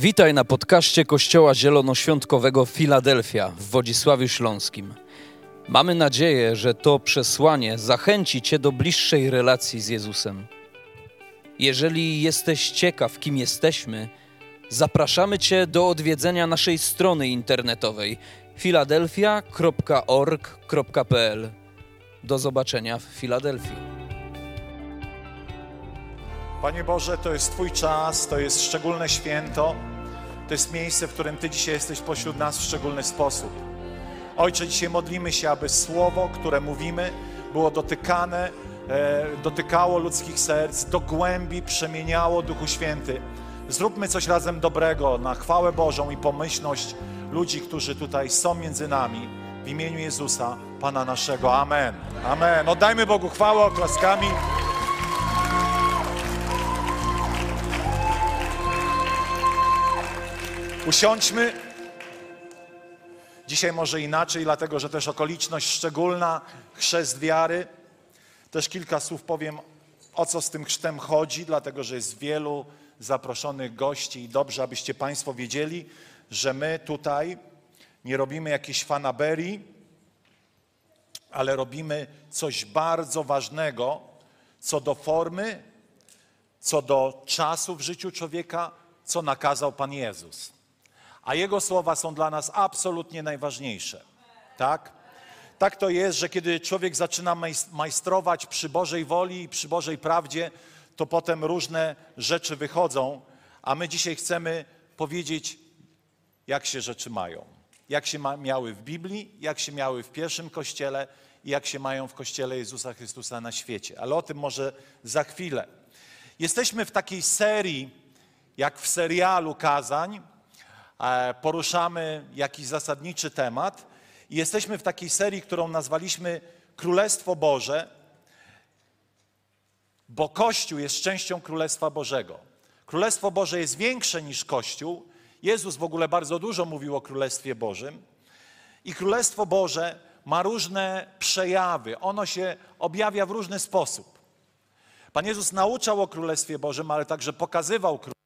Witaj na podcaście Kościoła Zielonoświątkowego Filadelfia w Wodzisławiu Śląskim. Mamy nadzieję, że to przesłanie zachęci Cię do bliższej relacji z Jezusem. Jeżeli jesteś ciekaw, kim jesteśmy, zapraszamy Cię do odwiedzenia naszej strony internetowej filadelfia.org.pl. Do zobaczenia w Filadelfii. Panie Boże, to jest Twój czas, to jest szczególne święto, to jest miejsce, w którym Ty dzisiaj jesteś pośród nas w szczególny sposób. Ojcze, dzisiaj modlimy się, aby słowo, które mówimy, było dotykane, e, dotykało ludzkich serc, do głębi przemieniało Duchu Święty. Zróbmy coś razem dobrego na chwałę Bożą i pomyślność ludzi, którzy tutaj są między nami. W imieniu Jezusa, Pana naszego. Amen. Amen. Oddajmy Bogu chwałę oklaskami. Usiądźmy. Dzisiaj może inaczej, dlatego że też okoliczność szczególna, chrzest wiary. Też kilka słów powiem, o co z tym chrztem chodzi, dlatego że jest wielu zaproszonych gości i dobrze, abyście Państwo wiedzieli, że my tutaj nie robimy jakiejś fanaberii, ale robimy coś bardzo ważnego co do formy, co do czasu w życiu człowieka, co nakazał Pan Jezus a Jego słowa są dla nas absolutnie najważniejsze. Tak? Tak to jest, że kiedy człowiek zaczyna majstrować przy Bożej woli i przy Bożej prawdzie, to potem różne rzeczy wychodzą, a my dzisiaj chcemy powiedzieć, jak się rzeczy mają. Jak się ma, miały w Biblii, jak się miały w pierwszym kościele i jak się mają w kościele Jezusa Chrystusa na świecie. Ale o tym może za chwilę. Jesteśmy w takiej serii, jak w serialu kazań, poruszamy jakiś zasadniczy temat i jesteśmy w takiej serii, którą nazwaliśmy Królestwo Boże, bo Kościół jest częścią Królestwa Bożego. Królestwo Boże jest większe niż Kościół. Jezus w ogóle bardzo dużo mówił o Królestwie Bożym. I Królestwo Boże ma różne przejawy. Ono się objawia w różny sposób. Pan Jezus nauczał o Królestwie Bożym, ale także pokazywał Królestwo.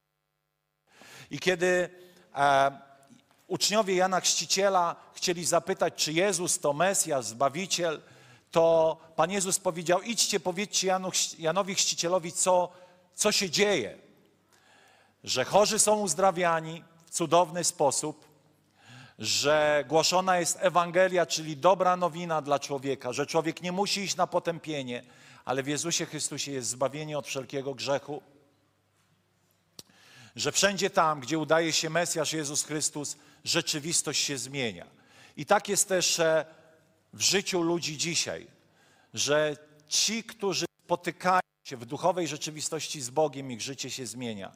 I kiedy E, uczniowie Jana Chrzciciela chcieli zapytać, czy Jezus to Mesjasz, Zbawiciel, to Pan Jezus powiedział, idźcie, powiedzcie Janu, Janowi Chrzcicielowi, co, co się dzieje. Że chorzy są uzdrawiani w cudowny sposób, że głoszona jest Ewangelia, czyli dobra nowina dla człowieka, że człowiek nie musi iść na potępienie, ale w Jezusie Chrystusie jest zbawienie od wszelkiego grzechu że wszędzie tam, gdzie udaje się Mesjasz Jezus Chrystus, rzeczywistość się zmienia. I tak jest też e, w życiu ludzi dzisiaj, że ci, którzy spotykają się w duchowej rzeczywistości z Bogiem, ich życie się zmienia.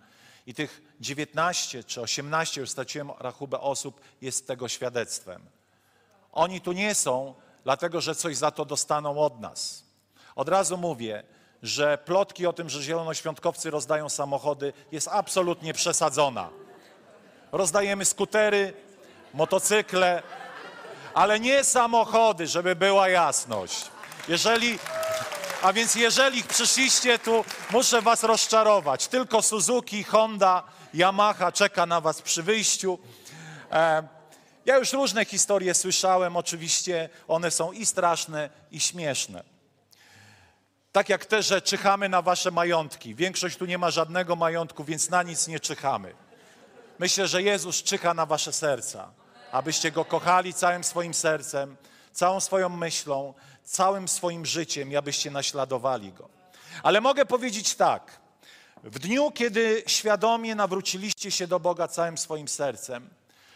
I tych 19 czy 18, już straciłem rachubę osób, jest tego świadectwem. Oni tu nie są, dlatego że coś za to dostaną od nas. Od razu mówię, że plotki o tym, że zielonoświątkowcy rozdają samochody, jest absolutnie przesadzona. Rozdajemy skutery, motocykle, ale nie samochody, żeby była jasność. Jeżeli, a więc jeżeli przyszliście tu, muszę was rozczarować. Tylko Suzuki, Honda, Yamaha czeka na was przy wyjściu. E, ja już różne historie słyszałem, oczywiście one są i straszne, i śmieszne. Tak jak te, że czyhamy na wasze majątki. Większość tu nie ma żadnego majątku, więc na nic nie czyhamy. Myślę, że Jezus czyha na wasze serca, abyście Go kochali całym swoim sercem, całą swoją myślą, całym swoim życiem i abyście naśladowali Go. Ale mogę powiedzieć tak. W dniu, kiedy świadomie nawróciliście się do Boga całym swoim sercem,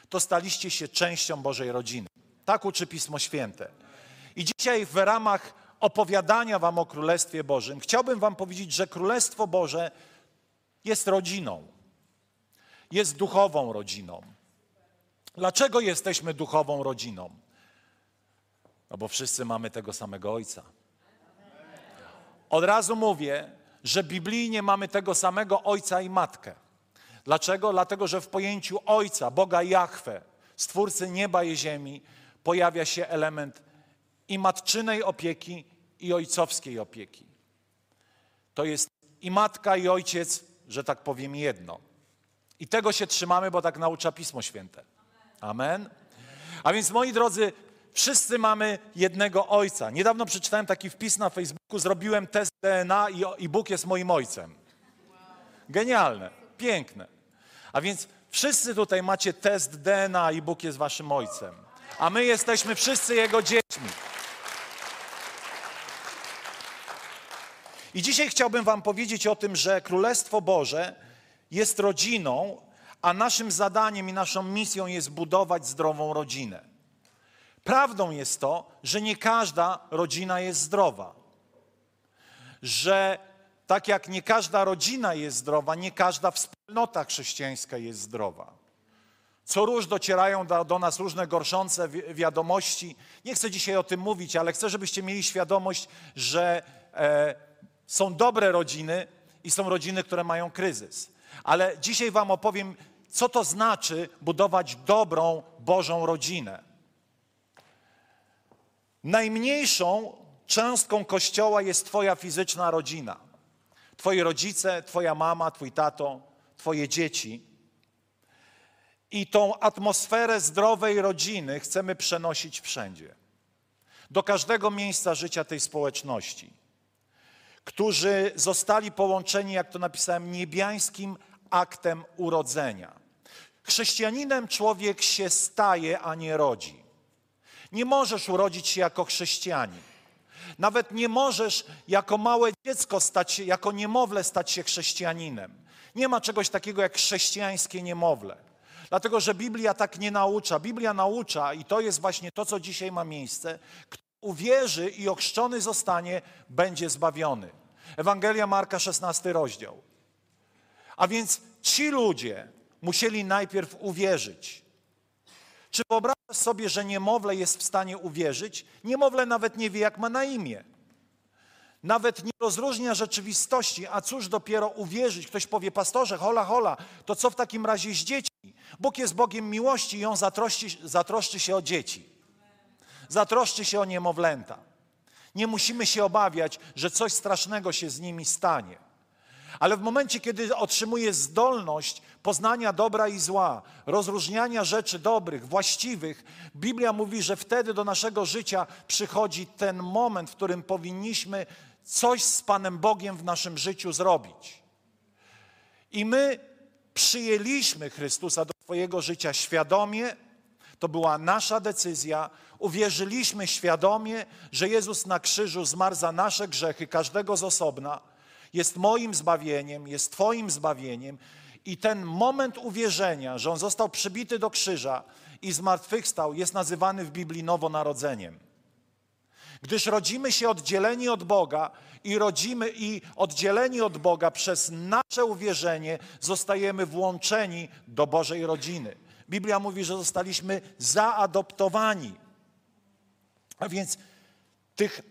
to staliście się częścią Bożej rodziny. Tak uczy Pismo Święte. I dzisiaj w ramach opowiadania Wam o Królestwie Bożym, chciałbym Wam powiedzieć, że Królestwo Boże jest rodziną. Jest duchową rodziną. Dlaczego jesteśmy duchową rodziną? No bo wszyscy mamy tego samego Ojca. Od razu mówię, że biblijnie mamy tego samego Ojca i Matkę. Dlaczego? Dlatego, że w pojęciu Ojca, Boga Jahwe, Stwórcy nieba i ziemi, pojawia się element i matczynej opieki, i ojcowskiej opieki. To jest i matka, i ojciec, że tak powiem, jedno. I tego się trzymamy, bo tak naucza Pismo Święte. Amen. A więc moi drodzy, wszyscy mamy jednego Ojca. Niedawno przeczytałem taki wpis na Facebooku, zrobiłem test DNA i, i Bóg jest moim Ojcem. Genialne, piękne. A więc wszyscy tutaj macie test DNA i Bóg jest waszym Ojcem. A my jesteśmy wszyscy Jego dziećmi. I dzisiaj chciałbym Wam powiedzieć o tym, że Królestwo Boże jest rodziną, a naszym zadaniem i naszą misją jest budować zdrową rodzinę. Prawdą jest to, że nie każda rodzina jest zdrowa. Że tak jak nie każda rodzina jest zdrowa, nie każda wspólnota chrześcijańska jest zdrowa. Co róż docierają do, do, nas różne gorszące wi wiadomości. Nie chcę dzisiaj o tym mówić, ale chcę, żebyście mieli świadomość, że e, są dobre rodziny i są rodziny, które mają kryzys. Ale dzisiaj Wam opowiem, co to znaczy budować dobrą, Bożą rodzinę. Najmniejszą cząstką Kościoła jest Twoja fizyczna rodzina. Twoi rodzice, Twoja mama, Twój tato, Twoje dzieci. I tą atmosferę zdrowej rodziny chcemy przenosić wszędzie. Do każdego miejsca życia tej społeczności. Którzy zostali połączeni, jak to napisałem, niebiańskim aktem urodzenia. Chrześcijaninem człowiek się staje, a nie rodzi. Nie możesz urodzić się jako chrześcijanin. Nawet nie możesz jako małe dziecko stać się, jako niemowlę stać się chrześcijaninem. Nie ma czegoś takiego jak chrześcijańskie niemowlę. Dlatego, że Biblia tak nie naucza. Biblia naucza, i to jest właśnie to, co dzisiaj ma miejsce, uwierzy i ochrzczony zostanie, będzie zbawiony. Ewangelia Marka, 16 rozdział. A więc ci ludzie musieli najpierw uwierzyć. Czy wyobrażasz sobie, że niemowlę jest w stanie uwierzyć? Niemowlę nawet nie wie, jak ma na imię. Nawet nie rozróżnia rzeczywistości, a cóż dopiero uwierzyć. Ktoś powie, pastorze, hola, hola, to co w takim razie z dziećmi? Bóg jest Bogiem miłości i On zatroszczy, zatroszczy się o dzieci. Zatroszczy się o niemowlęta. Nie musimy się obawiać, że coś strasznego się z nimi stanie. Ale w momencie, kiedy otrzymuje zdolność poznania dobra i zła, rozróżniania rzeczy dobrych, właściwych, Biblia mówi, że wtedy do naszego życia przychodzi ten moment, w którym powinniśmy coś z Panem Bogiem w naszym życiu zrobić. I my przyjęliśmy Chrystusa do swojego życia świadomie, to była nasza decyzja. Uwierzyliśmy świadomie, że Jezus na krzyżu zmarł za nasze grzechy, każdego z osobna jest moim zbawieniem, jest Twoim zbawieniem. I ten moment uwierzenia, że On został przybity do krzyża i zmartwychwstał, jest nazywany w Biblii nowonarodzeniem. Gdyż rodzimy się oddzieleni od Boga i rodzimy i oddzieleni od Boga przez nasze uwierzenie zostajemy włączeni do Bożej rodziny. Biblia mówi, że zostaliśmy zaadoptowani. A więc tych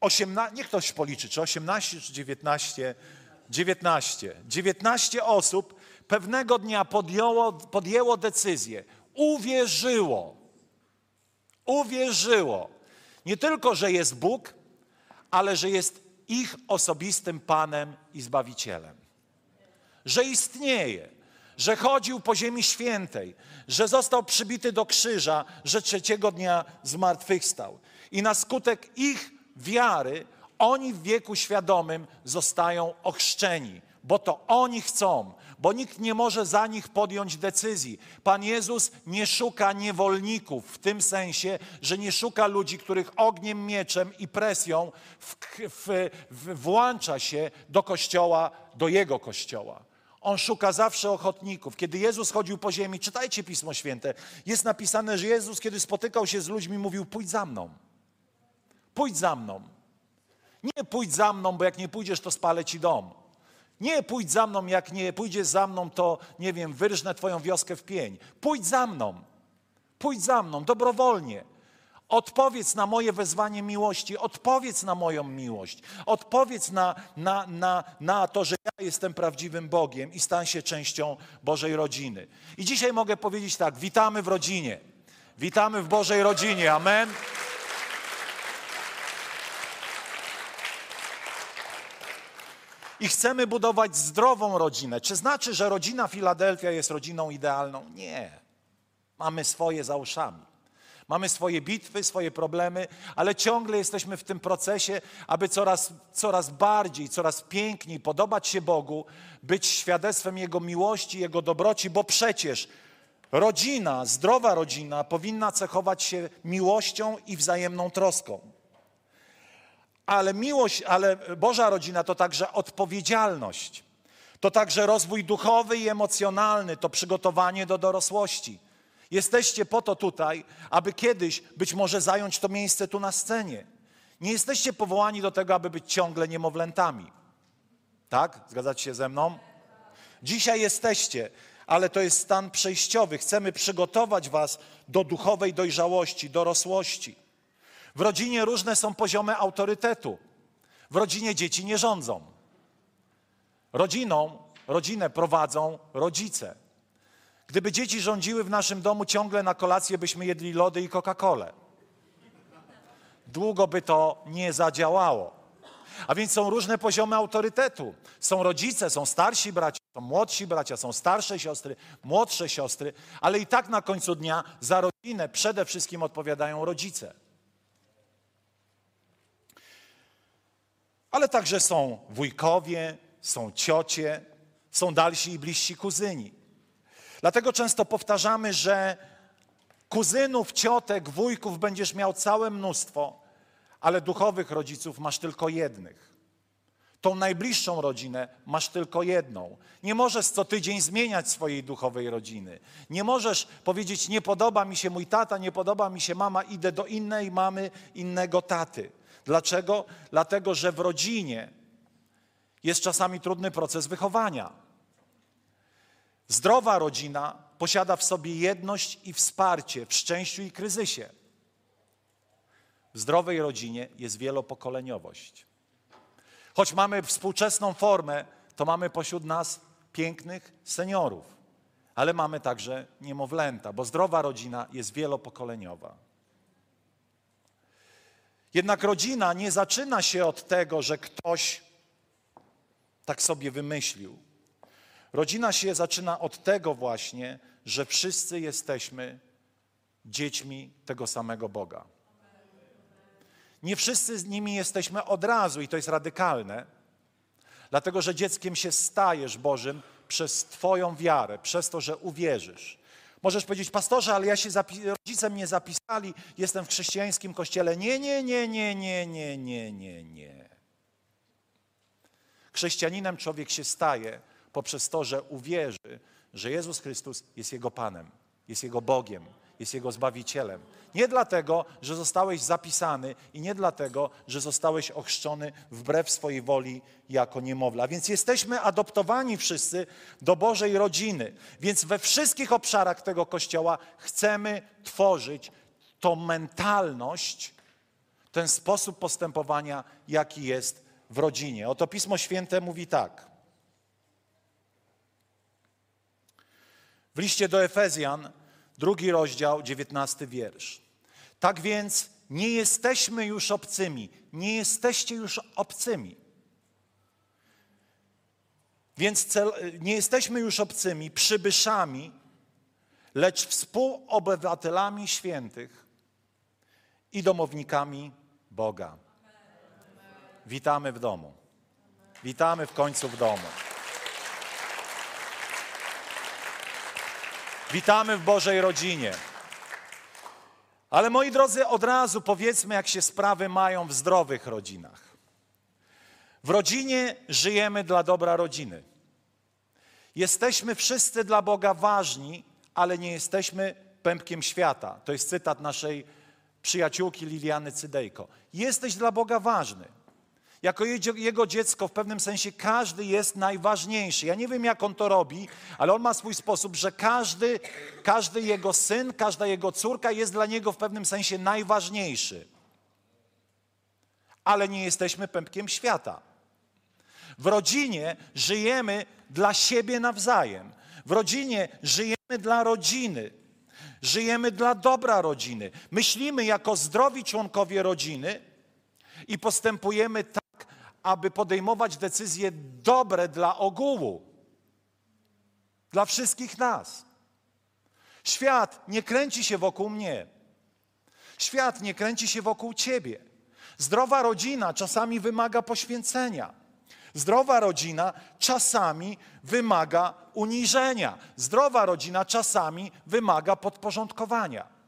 18, niech ktoś policzy, czy 18, czy 19, 19. 19 osób pewnego dnia podjęło, podjęło decyzję, uwierzyło, uwierzyło, nie tylko, że jest Bóg, ale że jest ich osobistym Panem i Zbawicielem. Że istnieje, że chodził po ziemi świętej, że został przybity do krzyża, że trzeciego dnia zmartwychwstał. I na skutek ich wiary oni w wieku świadomym zostają ochrzczeni, bo to oni chcą, bo nikt nie może za nich podjąć decyzji. Pan Jezus nie szuka niewolników w tym sensie, że nie szuka ludzi, których ogniem, mieczem i presją w, w, w, włącza się do kościoła, do Jego kościoła. On szuka zawsze ochotników. Kiedy Jezus chodził po ziemi, czytajcie Pismo Święte, jest napisane, że Jezus, kiedy spotykał się z ludźmi, mówił: Pójdź za mną. Pójdź za mną. Nie pójdź za mną, bo jak nie pójdziesz, to spalę ci dom. Nie pójdź za mną, jak nie pójdziesz za mną, to nie wiem, wyrżnę twoją wioskę w pień. Pójdź za mną. Pójdź za mną, dobrowolnie. Odpowiedz na moje wezwanie miłości, odpowiedz na moją miłość, odpowiedz na, na, na, na to, że ja jestem prawdziwym Bogiem i stań się częścią Bożej rodziny. I dzisiaj mogę powiedzieć tak: witamy w rodzinie, witamy w Bożej rodzinie, amen. I chcemy budować zdrową rodzinę. Czy znaczy, że rodzina Filadelfia jest rodziną idealną? Nie. Mamy swoje za uszami. Mamy swoje bitwy, swoje problemy, ale ciągle jesteśmy w tym procesie, aby coraz, coraz bardziej, coraz piękniej podobać się Bogu, być świadectwem Jego miłości, Jego dobroci, bo przecież rodzina, zdrowa rodzina powinna cechować się miłością i wzajemną troską. Ale miłość, ale Boża rodzina to także odpowiedzialność. To także rozwój duchowy i emocjonalny, to przygotowanie do dorosłości. Jesteście po to tutaj, aby kiedyś być może zająć to miejsce tu na scenie. Nie jesteście powołani do tego, aby być ciągle niemowlętami. Tak? Zgadzacie się ze mną? Dzisiaj jesteście, ale to jest stan przejściowy. Chcemy przygotować Was do duchowej dojrzałości, dorosłości. W rodzinie różne są poziomy autorytetu. W rodzinie dzieci nie rządzą. Rodziną, rodzinę prowadzą rodzice. Gdyby dzieci rządziły w naszym domu ciągle na kolację, byśmy jedli lody i Coca-Colę. Długo by to nie zadziałało. A więc są różne poziomy autorytetu. Są rodzice, są starsi bracia, są młodsi bracia, są starsze siostry, młodsze siostry, ale i tak na końcu dnia za rodzinę przede wszystkim odpowiadają rodzice. Ale także są wujkowie, są ciocie, są dalsi i bliżsi kuzyni. Dlatego często powtarzamy, że kuzynów, ciotek, wujków będziesz miał całe mnóstwo, ale duchowych rodziców masz tylko jednych. Tą najbliższą rodzinę masz tylko jedną. Nie możesz co tydzień zmieniać swojej duchowej rodziny. Nie możesz powiedzieć, nie podoba mi się mój tata, nie podoba mi się mama, idę do innej mamy, innego taty. Dlaczego? Dlatego, że w rodzinie jest czasami trudny proces wychowania. Zdrowa rodzina posiada w sobie jedność i wsparcie w szczęściu i kryzysie. W zdrowej rodzinie jest wielopokoleniowość. Choć mamy współczesną formę, to mamy pośród nas pięknych seniorów, ale mamy także niemowlęta, bo zdrowa rodzina jest wielopokoleniowa. Jednak rodzina nie zaczyna się od tego, że ktoś tak sobie wymyślił. Rodzina się zaczyna od tego właśnie, że wszyscy jesteśmy dziećmi tego samego Boga. Nie wszyscy z nimi jesteśmy od razu i to jest radykalne, dlatego że dzieckiem się stajesz Bożym przez Twoją wiarę, przez to, że uwierzysz. Możesz powiedzieć, pastorze, ale ja się rodzice mnie zapisali, jestem w chrześcijańskim kościele. Nie, nie, nie, nie, nie, nie, nie, nie, nie. Chrześcijaninem człowiek się staje poprzez to, że uwierzy, że Jezus Chrystus jest Jego Panem, jest Jego Bogiem, jest Jego Zbawicielem. Nie dlatego, że zostałeś zapisany i nie dlatego, że zostałeś ochrzczony wbrew swojej woli jako niemowla. Więc jesteśmy adoptowani wszyscy do Bożej rodziny. Więc we wszystkich obszarach tego Kościoła chcemy tworzyć tą mentalność, ten sposób postępowania, jaki jest w rodzinie. Oto Pismo Święte mówi tak. W liście do Efezjan, drugi rozdział, dziewiętnasty wiersz. Tak więc nie jesteśmy już obcymi, nie jesteście już obcymi. Więc cel, nie jesteśmy już obcymi, przybyszami, lecz współobywatelami świętych i domownikami Boga. Witamy w domu. Witamy w końcu w domu. Witamy w Bożej rodzinie. Ale moi drodzy, od razu powiedzmy, jak się sprawy mają w zdrowych rodzinach. W rodzinie żyjemy dla dobra rodziny. Jesteśmy wszyscy dla Boga ważni, ale nie jesteśmy pępkiem świata. To jest cytat naszej przyjaciółki Liliany Cydejko. Jesteś dla Boga ważny. Jako jego dziecko w pewnym sensie każdy jest najważniejszy. Ja nie wiem, jak on to robi, ale on ma swój sposób, że każdy, każdy jego syn, każda jego córka jest dla niego w pewnym sensie najważniejszy. Ale nie jesteśmy pępkiem świata. W rodzinie żyjemy dla siebie nawzajem. W rodzinie żyjemy dla rodziny. Żyjemy dla dobra rodziny. Myślimy jako zdrowi członkowie rodziny i postępujemy tak, aby podejmować decyzje dobre dla ogółu, dla wszystkich nas. Świat nie kręci się wokół mnie. Świat nie kręci się wokół ciebie. Zdrowa rodzina czasami wymaga poświęcenia. Zdrowa rodzina czasami wymaga uniżenia. Zdrowa rodzina czasami wymaga podporządkowania.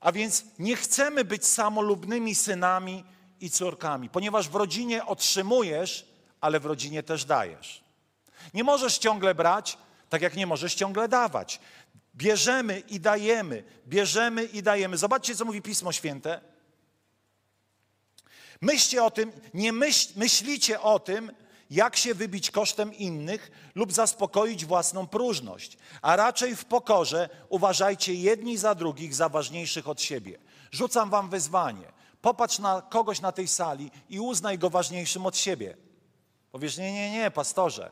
A więc nie chcemy być samolubnymi synami i córkami, ponieważ w rodzinie otrzymujesz, ale w rodzinie też dajesz. Nie możesz ciągle brać, tak jak nie możesz ciągle dawać. Bierzemy i dajemy, bierzemy i dajemy. Zobaczcie, co mówi Pismo Święte. Myślcie o tym, nie myśl, myślicie o tym, jak się wybić kosztem innych lub zaspokoić własną próżność, a raczej w pokorze uważajcie jedni za drugich za ważniejszych od siebie. Rzucam wam wyzwanie. Popatrz na kogoś na tej sali i uznaj go ważniejszym od siebie. Powiesz, nie, nie, nie, pastorze,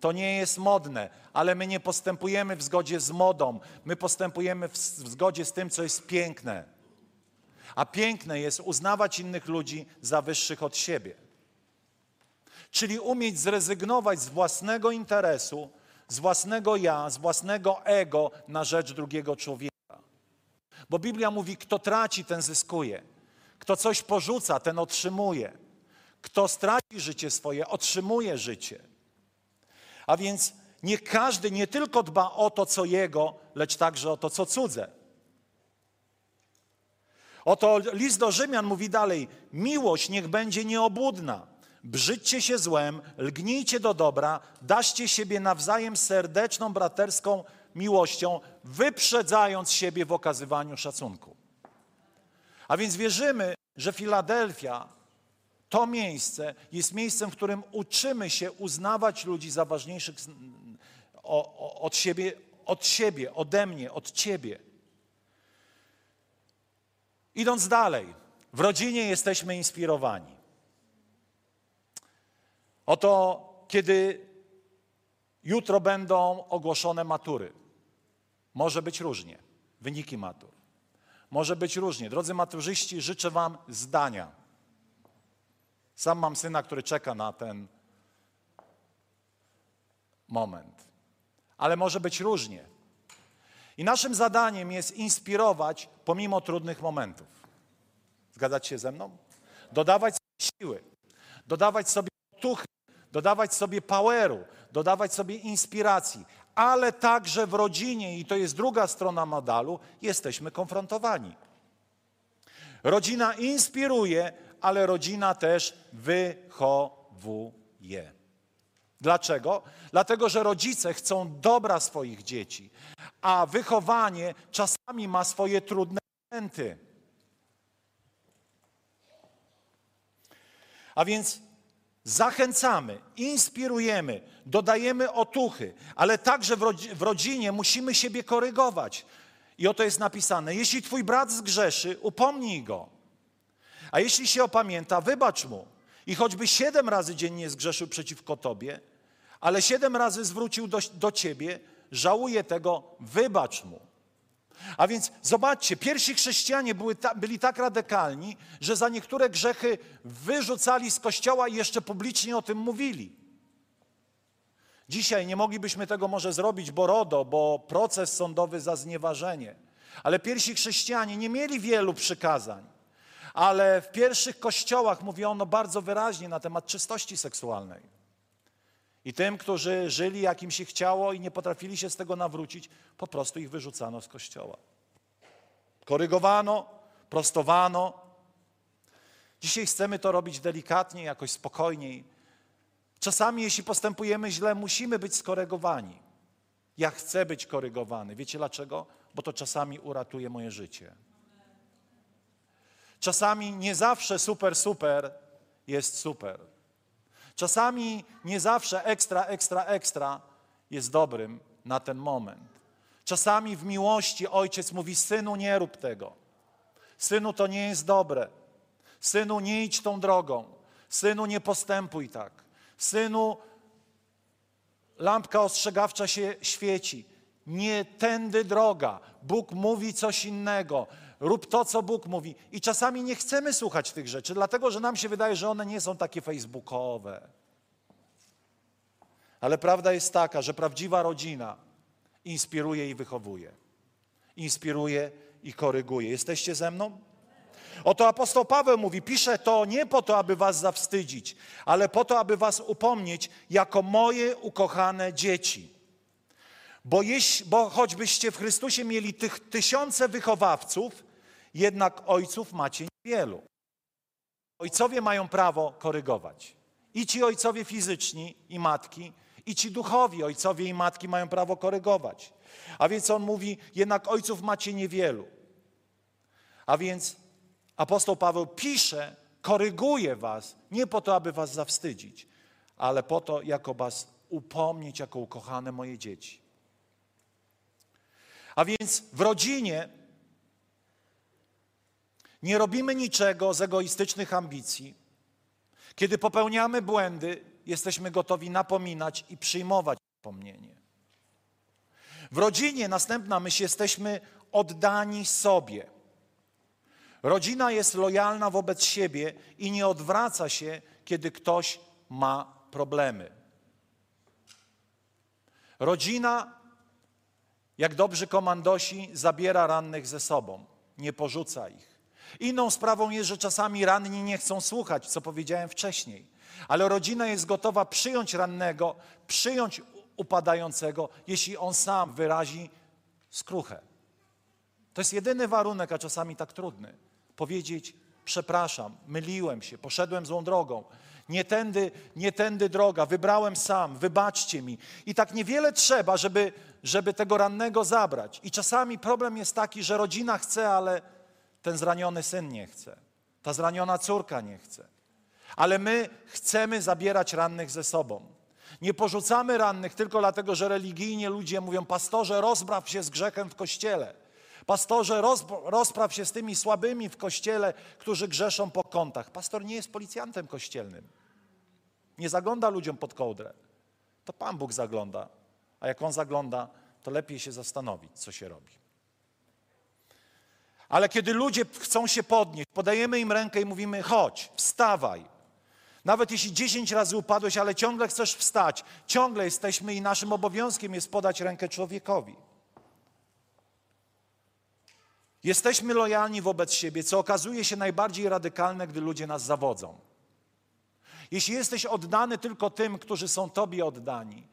to nie jest modne, ale my nie postępujemy w zgodzie z modą, my postępujemy w, w zgodzie z tym, co jest piękne. A piękne jest uznawać innych ludzi za wyższych od siebie. Czyli umieć zrezygnować z własnego interesu, z własnego ja, z własnego ego na rzecz drugiego człowieka. Bo Biblia mówi, kto traci, ten zyskuje. Kto coś porzuca, ten otrzymuje. Kto straci życie swoje, otrzymuje życie. A więc niech każdy nie tylko dba o to, co jego, lecz także o to, co cudze. Oto list do Rzymian mówi dalej: Miłość niech będzie nieobłudna. Brzydźcie się złem, lgnijcie do dobra, daście siebie nawzajem serdeczną, braterską miłością, wyprzedzając siebie w okazywaniu szacunku. A więc wierzymy, że Filadelfia, to miejsce, jest miejscem, w którym uczymy się uznawać ludzi za ważniejszych od siebie, od siebie, ode mnie, od ciebie. Idąc dalej, w rodzinie jesteśmy inspirowani. Oto, kiedy jutro będą ogłoszone matury, może być różnie, wyniki matur. Może być różnie. Drodzy maturzyści, życzę Wam zdania. Sam mam syna, który czeka na ten moment. Ale może być różnie. I naszym zadaniem jest inspirować pomimo trudnych momentów. Zgadzacie się ze mną? Dodawać siły, dodawać sobie tuchy, dodawać sobie poweru, dodawać sobie inspiracji, ale także w rodzinie, i to jest druga strona modalu, jesteśmy konfrontowani. Rodzina inspiruje, ale rodzina też wychowuje. Dlaczego? Dlatego, że rodzice chcą dobra swoich dzieci, a wychowanie czasami ma swoje trudne momenty. A więc zachęcamy, inspirujemy, dodajemy otuchy, ale także w, rodzi w rodzinie musimy siebie korygować. I oto jest napisane: Jeśli twój brat zgrzeszy, upomnij go. A jeśli się opamięta, wybacz mu. I choćby siedem razy dziennie zgrzeszył przeciwko tobie, ale siedem razy zwrócił do, do ciebie, żałuje tego, wybacz mu. A więc zobaczcie, pierwsi chrześcijanie ta, byli tak radykalni, że za niektóre grzechy wyrzucali z kościoła i jeszcze publicznie o tym mówili. Dzisiaj nie moglibyśmy tego może zrobić, bo RODO, bo proces sądowy za znieważenie. Ale pierwsi chrześcijanie nie mieli wielu przykazań. Ale w pierwszych kościołach mówiono bardzo wyraźnie na temat czystości seksualnej. I tym, którzy żyli jak im się chciało i nie potrafili się z tego nawrócić, po prostu ich wyrzucano z kościoła. Korygowano, prostowano. Dzisiaj chcemy to robić delikatnie, jakoś spokojniej. Czasami, jeśli postępujemy źle, musimy być skorygowani. Ja chcę być korygowany. Wiecie dlaczego? Bo to czasami uratuje moje życie. Czasami nie zawsze super, super jest super. Czasami nie zawsze ekstra, ekstra, ekstra jest dobrym na ten moment. Czasami w miłości ojciec mówi: Synu, nie rób tego. Synu, to nie jest dobre. Synu, nie idź tą drogą. Synu, nie postępuj tak. Synu, lampka ostrzegawcza się świeci. Nie tędy droga. Bóg mówi coś innego. rób to, co Bóg mówi. I czasami nie chcemy słuchać tych rzeczy, dlatego że nam się wydaje, że one nie są takie facebookowe. Ale prawda jest taka, że prawdziwa rodzina inspiruje i wychowuje. Inspiruje i koryguje. Jesteście ze mną? Oto apostoł Paweł mówi: Piszę to nie po to, aby was zawstydzić, ale po to, aby was upomnieć jako moje ukochane dzieci. Bo, jeś, bo choćbyście w Chrystusie mieli tych tysiące wychowawców, jednak ojców macie niewielu. Ojcowie mają prawo korygować. I ci ojcowie fizyczni i matki, i ci duchowi ojcowie i matki mają prawo korygować. A więc on mówi, jednak ojców macie niewielu. A więc apostoł Paweł pisze, koryguje was, nie po to, aby was zawstydzić, ale po to, jako was upomnieć, jako ukochane moje dzieci. A więc w rodzinie nie robimy niczego z egoistycznych ambicji. Kiedy popełniamy błędy, jesteśmy gotowi napominać i przyjmować napomnienie. W rodzinie, następna myśl, jesteśmy oddani sobie. Rodzina jest lojalna wobec siebie i nie odwraca się, kiedy ktoś ma problemy. Rodzina, jak dobrzy komandosi, zabiera rannych ze sobą, nie porzuca ich. Inną sprawą jest, że czasami ranni nie chcą słuchać, co powiedziałem wcześniej. Ale rodzina jest gotowa przyjąć rannego, przyjąć upadającego, jeśli on sam wyrazi skruchę. To jest jedyny warunek, a czasami tak trudny. Powiedzieć, przepraszam, myliłem się, poszedłem złą drogą. Nie tędy, nie tędy droga, wybrałem sam, wybaczcie mi. I tak niewiele trzeba, żeby, żeby tego rannego zabrać. I czasami problem jest taki, że rodzina chce, ale ten zraniony syn nie chce. Ta zraniona córka nie chce. Ale my chcemy zabierać rannych ze sobą. Nie porzucamy rannych tylko dlatego, że religijnie ludzie mówią, pastorze, rozpraw się z grzechem w kościele. Pastorze, rozpraw się z tymi słabymi w kościele, którzy grzeszą po kątach. Pastor nie jest policjantem kościelnym. Nie zagląda ludziom pod kołdrę. To Pan Bóg zagląda. A jak On zagląda, to lepiej się zastanowić, co się robi. Ale kiedy ludzie chcą się podnieść, podajemy im rękę i mówimy: chodź, wstawaj. Nawet jeśli dziesięć razy upadłeś, ale ciągle chcesz wstać, ciągle jesteśmy i naszym obowiązkiem jest podać rękę człowiekowi. Jesteśmy lojalni wobec siebie, co okazuje się najbardziej radykalne, gdy ludzie nas zawodzą. Jeśli jesteś oddany tylko tym, którzy są Tobie oddani,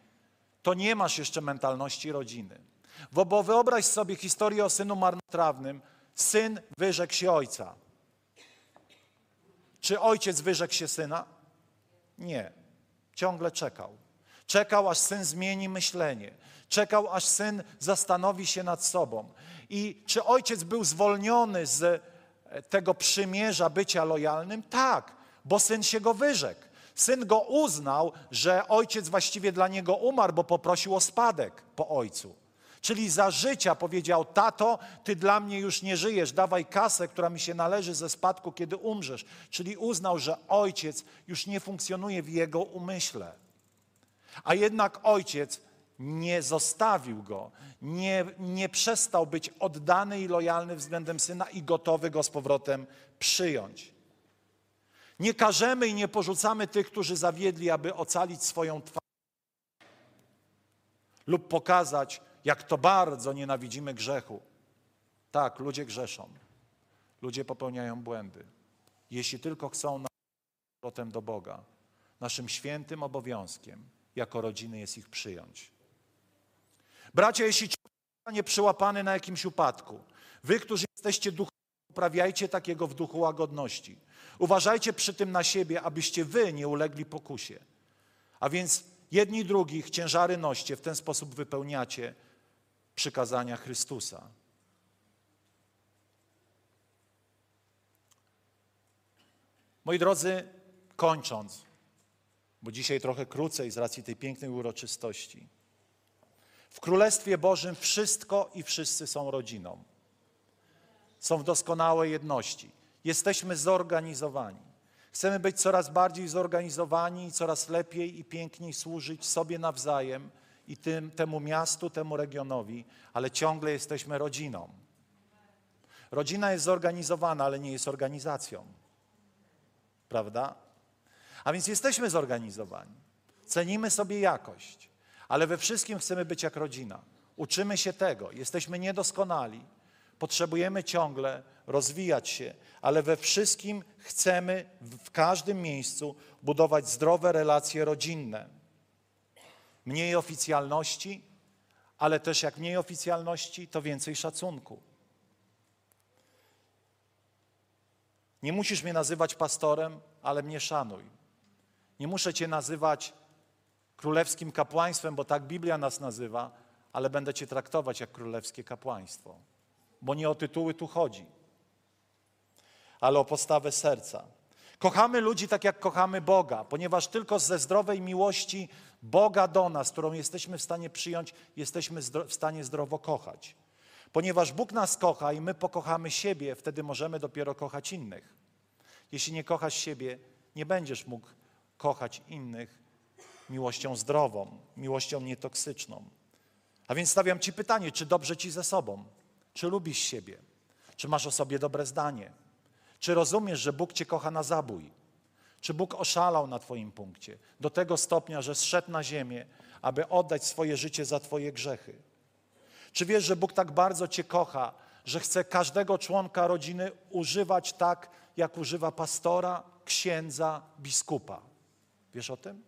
to nie masz jeszcze mentalności rodziny. Bo wyobraź sobie historię o synu marnotrawnym. Syn wyrzekł się ojca. Czy ojciec wyrzekł się syna? Nie. Ciągle czekał. Czekał, aż syn zmieni myślenie. Czekał, aż syn zastanowi się nad sobą. I czy ojciec był zwolniony z e, tego przymierza bycia lojalnym? Tak, bo syn się go wyrzekł. Syn go uznał, że ojciec właściwie dla niego umarł, bo poprosił o spadek po ojcu. Czyli za życia powiedział: Tato, ty dla mnie już nie żyjesz, dawaj kasę, która mi się należy ze spadku, kiedy umrzesz. Czyli uznał, że ojciec już nie funkcjonuje w jego umyśle. A jednak ojciec nie zostawił go, nie, nie przestał być oddany i lojalny względem syna i gotowy go z powrotem przyjąć. Nie karzemy i nie porzucamy tych, którzy zawiedli, aby ocalić swoją twarz lub pokazać, jak to bardzo nienawidzimy grzechu. Tak, ludzie grzeszą. Ludzie popełniają błędy. Jeśli tylko chcą powrotem do Boga, naszym świętym obowiązkiem jako rodziny jest ich przyjąć. Bracia, jeśli nie przyłapany na jakimś upadku, wy, którzy jesteście duchowi, uprawiajcie takiego w duchu łagodności. Uważajcie przy tym na siebie, abyście wy nie ulegli pokusie. A więc jedni drugich ciężary noście, w ten sposób wypełniacie przykazania Chrystusa. Moi drodzy, kończąc, bo dzisiaj trochę krócej z racji tej pięknej uroczystości. W Królestwie Bożym wszystko i wszyscy są rodziną. Są w doskonałej jedności. Jesteśmy zorganizowani. Chcemy być coraz bardziej zorganizowani i coraz lepiej i piękniej służyć sobie nawzajem i tym, temu miastu, temu regionowi, ale ciągle jesteśmy rodziną. Rodzina jest zorganizowana, ale nie jest organizacją. Prawda? A więc jesteśmy zorganizowani. Cenimy sobie jakość, ale we wszystkim chcemy być jak rodzina. Uczymy się tego, jesteśmy niedoskonali, potrzebujemy ciągle rozwijać się, ale we wszystkim chcemy w każdym miejscu budować zdrowe relacje rodzinne. Mniej oficjalności, ale też jak mniej oficjalności, to więcej szacunku. Nie musisz mnie nazywać pastorem, ale mnie szanuj. Nie muszę Cię nazywać królewskim kapłaństwem, bo tak Biblia nas nazywa, ale będę Cię traktować jak królewskie kapłaństwo. Bo nie o tytuły tu chodzi, ale o postawę serca. Kochamy ludzi tak, jak kochamy Boga, ponieważ tylko ze zdrowej miłości Boga do nas, którą jesteśmy w stanie przyjąć, jesteśmy w stanie zdrowo kochać. Ponieważ Bóg nas kocha i my pokochamy siebie, wtedy możemy dopiero kochać innych. Jeśli nie kochasz siebie, nie będziesz mógł kochać innych miłością zdrową, miłością nietoksyczną. A więc stawiam Ci pytanie, czy dobrze Ci ze sobą? Czy lubisz siebie? Czy masz o sobie dobre zdanie? Czy rozumiesz, że Bóg Cię kocha na zabój? Czy Bóg oszalał na Twoim punkcie do tego stopnia, że zszedł na ziemię, aby oddać swoje życie za Twoje grzechy? Czy wiesz, że Bóg tak bardzo Cię kocha, że chce każdego członka rodziny używać tak, jak używa pastora, księdza, biskupa? Wiesz o tym?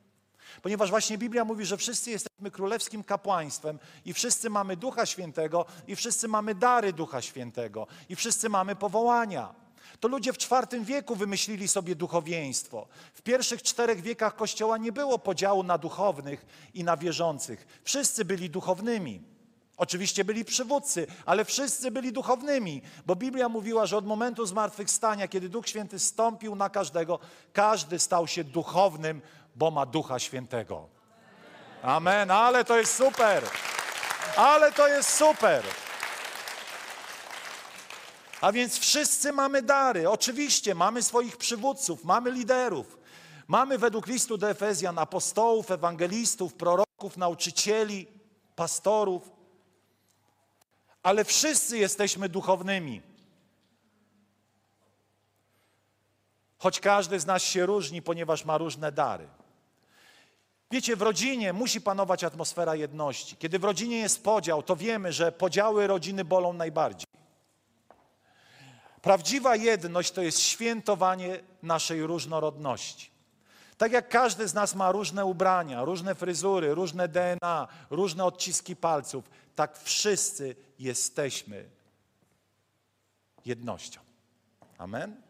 Ponieważ właśnie Biblia mówi, że wszyscy jesteśmy królewskim kapłaństwem i wszyscy mamy Ducha Świętego i wszyscy mamy dary Ducha Świętego i wszyscy mamy powołania. To ludzie w IV wieku wymyślili sobie duchowieństwo. W pierwszych czterech wiekach Kościoła nie było podziału na duchownych i na wierzących. Wszyscy byli duchownymi. Oczywiście byli przywódcy, ale wszyscy byli duchownymi, bo Biblia mówiła, że od momentu zmartwychwstania, kiedy Duch Święty stąpił na każdego, każdy stał się duchownym, bo ma Ducha Świętego. Amen, ale to jest super. Ale to jest super. A więc wszyscy mamy dary. Oczywiście mamy swoich przywódców, mamy liderów. Mamy według listu do Efezjan apostołów, ewangelistów, proroków, nauczycieli, pastorów. Ale wszyscy jesteśmy duchownymi. Choć każdy z nas się różni, ponieważ ma różne dary. Wiecie, w rodzinie musi panować atmosfera jedności. Kiedy w rodzinie jest podział, to wiemy, że podziały rodziny bolą najbardziej. Prawdziwa jedność to jest świętowanie naszej różnorodności. Tak jak każdy z nas ma różne ubrania, różne fryzury, różne DNA, różne odciski palców, tak wszyscy jesteśmy jednością. Amen?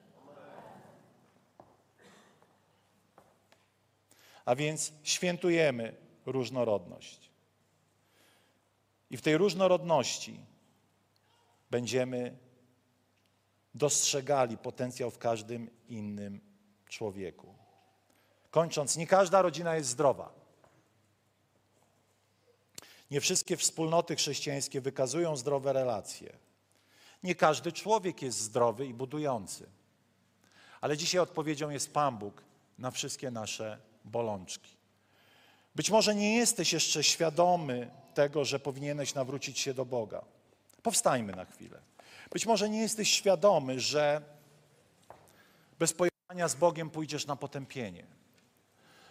A więc świętujemy różnorodność. I w tej różnorodności będziemy dostrzegali potencjał w każdym innym człowieku. Kończąc, nie każda rodzina jest zdrowa. Nie wszystkie wspólnoty chrześcijańskie wykazują zdrowe relacje. Nie każdy człowiek jest zdrowy i budujący. Ale dzisiaj odpowiedzią jest Pan Bóg na wszystkie nasze bolączki. Być może nie jesteś jeszcze świadomy tego, że powinieneś nawrócić się do Boga. Powstajmy na chwilę. Być może nie jesteś świadomy, że bez pojechania z Bogiem pójdziesz na potępienie.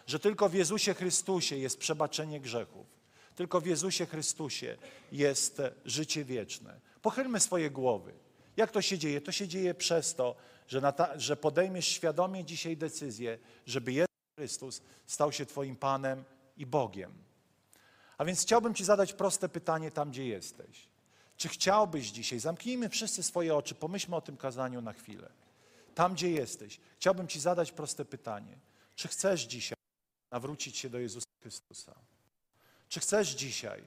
Że tylko w Jezusie Chrystusie jest przebaczenie grzechów. Tylko w Jezusie Chrystusie jest życie wieczne. Pochylmy swoje głowy. Jak to się dzieje? To się dzieje przez to, że, ta, że podejmiesz świadomie dzisiaj decyzję, żeby Jezus Chrystus stał się Twoim Panem i Bogiem. A więc chciałbym Ci zadać proste pytanie tam, gdzie jesteś. Czy chciałbyś dzisiaj, zamknijmy wszyscy swoje oczy, pomyślmy o tym kazaniu na chwilę. Tam, gdzie jesteś, chciałbym Ci zadać proste pytanie. Czy chcesz dzisiaj nawrócić się do Jezusa Chrystusa? Czy chcesz dzisiaj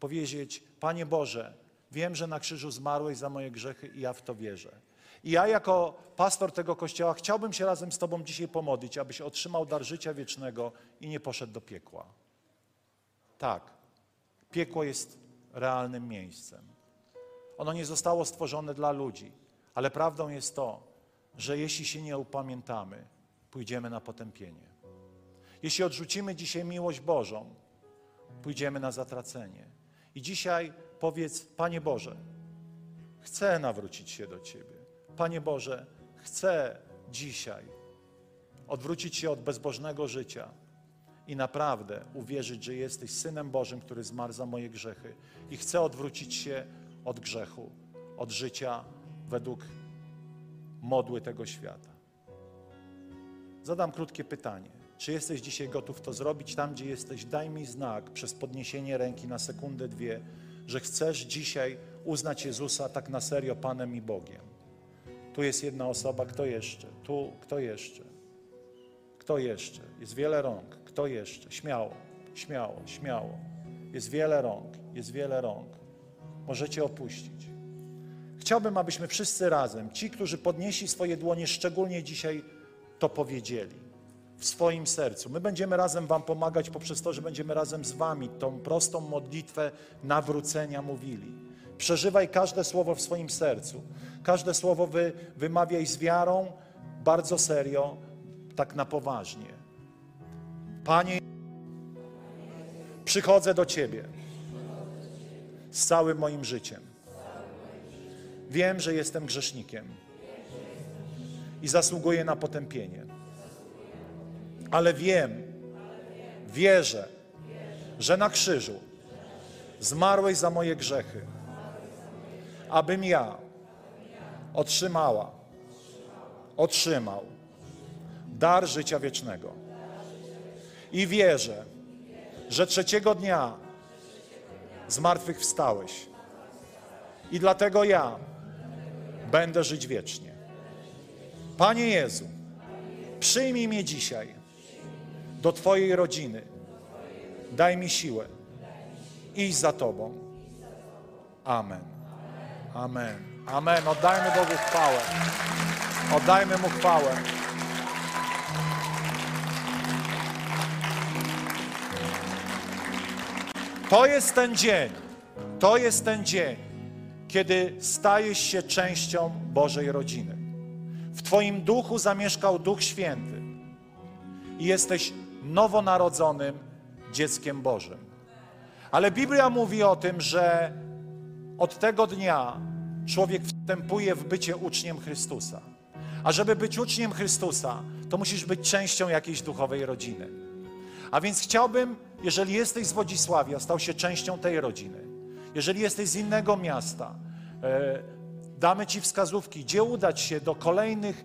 powiedzieć, Panie Boże, wiem, że na krzyżu zmarłeś za moje grzechy i ja w to wierzę. I ja jako pastor tego kościoła chciałbym się razem z Tobą dzisiaj pomodlić, abyś otrzymał dar życia wiecznego i nie poszedł do piekła. Tak, piekło jest realnym miejscem. Ono nie zostało stworzone dla ludzi, ale prawdą jest to, że jeśli się nie upamiętamy, pójdziemy na potępienie. Jeśli odrzucimy dzisiaj miłość Bożą, pójdziemy na zatracenie. I dzisiaj powiedz, Panie Boże, chcę nawrócić się do Ciebie. Panie Boże, chcę dzisiaj odwrócić się od bezbożnego życia i naprawdę uwierzyć, że jesteś Synem Bożym, który zmarł za moje grzechy. I chcę odwrócić się od grzechu, od życia według modły tego świata. Zadam krótkie pytanie. Czy jesteś dzisiaj gotów to zrobić? Tam, gdzie jesteś, daj mi znak przez podniesienie ręki na sekundę, dwie, że chcesz dzisiaj uznać Jezusa tak na serio Panem i Bogiem. Tu jest jedna osoba, kto jeszcze? Tu, kto jeszcze? Kto jeszcze? Jest wiele rąk. Kto jeszcze? Śmiało, śmiało, śmiało. Jest wiele rąk, jest wiele rąk. Możecie opuścić. Chciałbym, abyśmy wszyscy razem, ci, którzy podnieśli swoje dłonie, szczególnie dzisiaj to powiedzieli w swoim sercu. My będziemy razem Wam pomagać poprzez to, że będziemy razem z Wami tą prostą modlitwę nawrócenia mówili. Przeżywaj każde słowo w swoim sercu. Każde słowo wy, wymawiaj z wiarą, bardzo serio, tak na poważnie. Panie, przychodzę do Ciebie z całym moim życiem. Wiem, że jestem grzesznikiem i zasługuję na potępienie. Ale wiem, wierzę, że na krzyżu zmarłeś za moje grzechy, abym ja otrzymała, otrzymał dar życia wiecznego. I wierzę, że trzeciego dnia zmartwychwstałeś. I dlatego ja będę żyć wiecznie. Panie Jezu, przyjmij mnie dzisiaj do Twojej rodziny. Daj mi siłę iść za Tobą. Amen. Amen. Amen. Oddajmy Bogu chwałę. Oddajmy Mu chwałę. To jest ten dzień. To jest ten dzień, kiedy stajesz się częścią Bożej rodziny. W Twoim duchu zamieszkał Duch Święty i jesteś nowonarodzonym dzieckiem Bożym. Ale Biblia mówi o tym, że od tego dnia człowiek wstępuje w bycie uczniem Chrystusa. A żeby być uczniem Chrystusa, to musisz być częścią jakiejś duchowej rodziny. A więc chciałbym, jeżeli jesteś z Wodzisławia, stał się częścią tej rodziny. Jeżeli jesteś z innego miasta, e, damy Ci wskazówki, gdzie udać się do kolejnych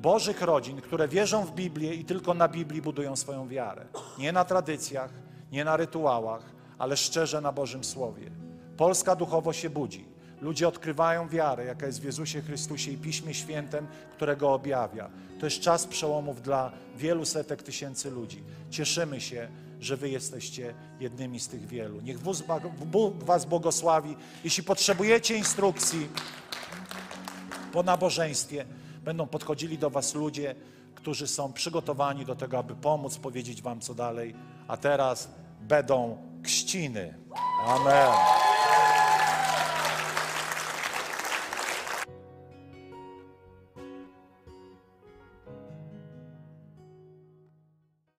Bożych rodzin, które wierzą w Biblię i tylko na Biblii budują swoją wiarę. Nie na tradycjach, nie na rytuałach, ale szczerze na Bożym Słowie. Polska duchowo się budzi. Ludzie odkrywają wiarę, jaka jest w Jezusie Chrystusie i Piśmie Świętym, które go objawia. To jest czas przełomów dla wielu setek tysięcy ludzi. Cieszymy się, że Wy jesteście jednymi z tych wielu. Niech Bóg Was błogosławi. Jeśli potrzebujecie instrukcji po nabożeństwie, będą podchodzili do Was ludzie, którzy są przygotowani do tego, aby pomóc, powiedzieć Wam co dalej. A teraz będą kściny. Amen.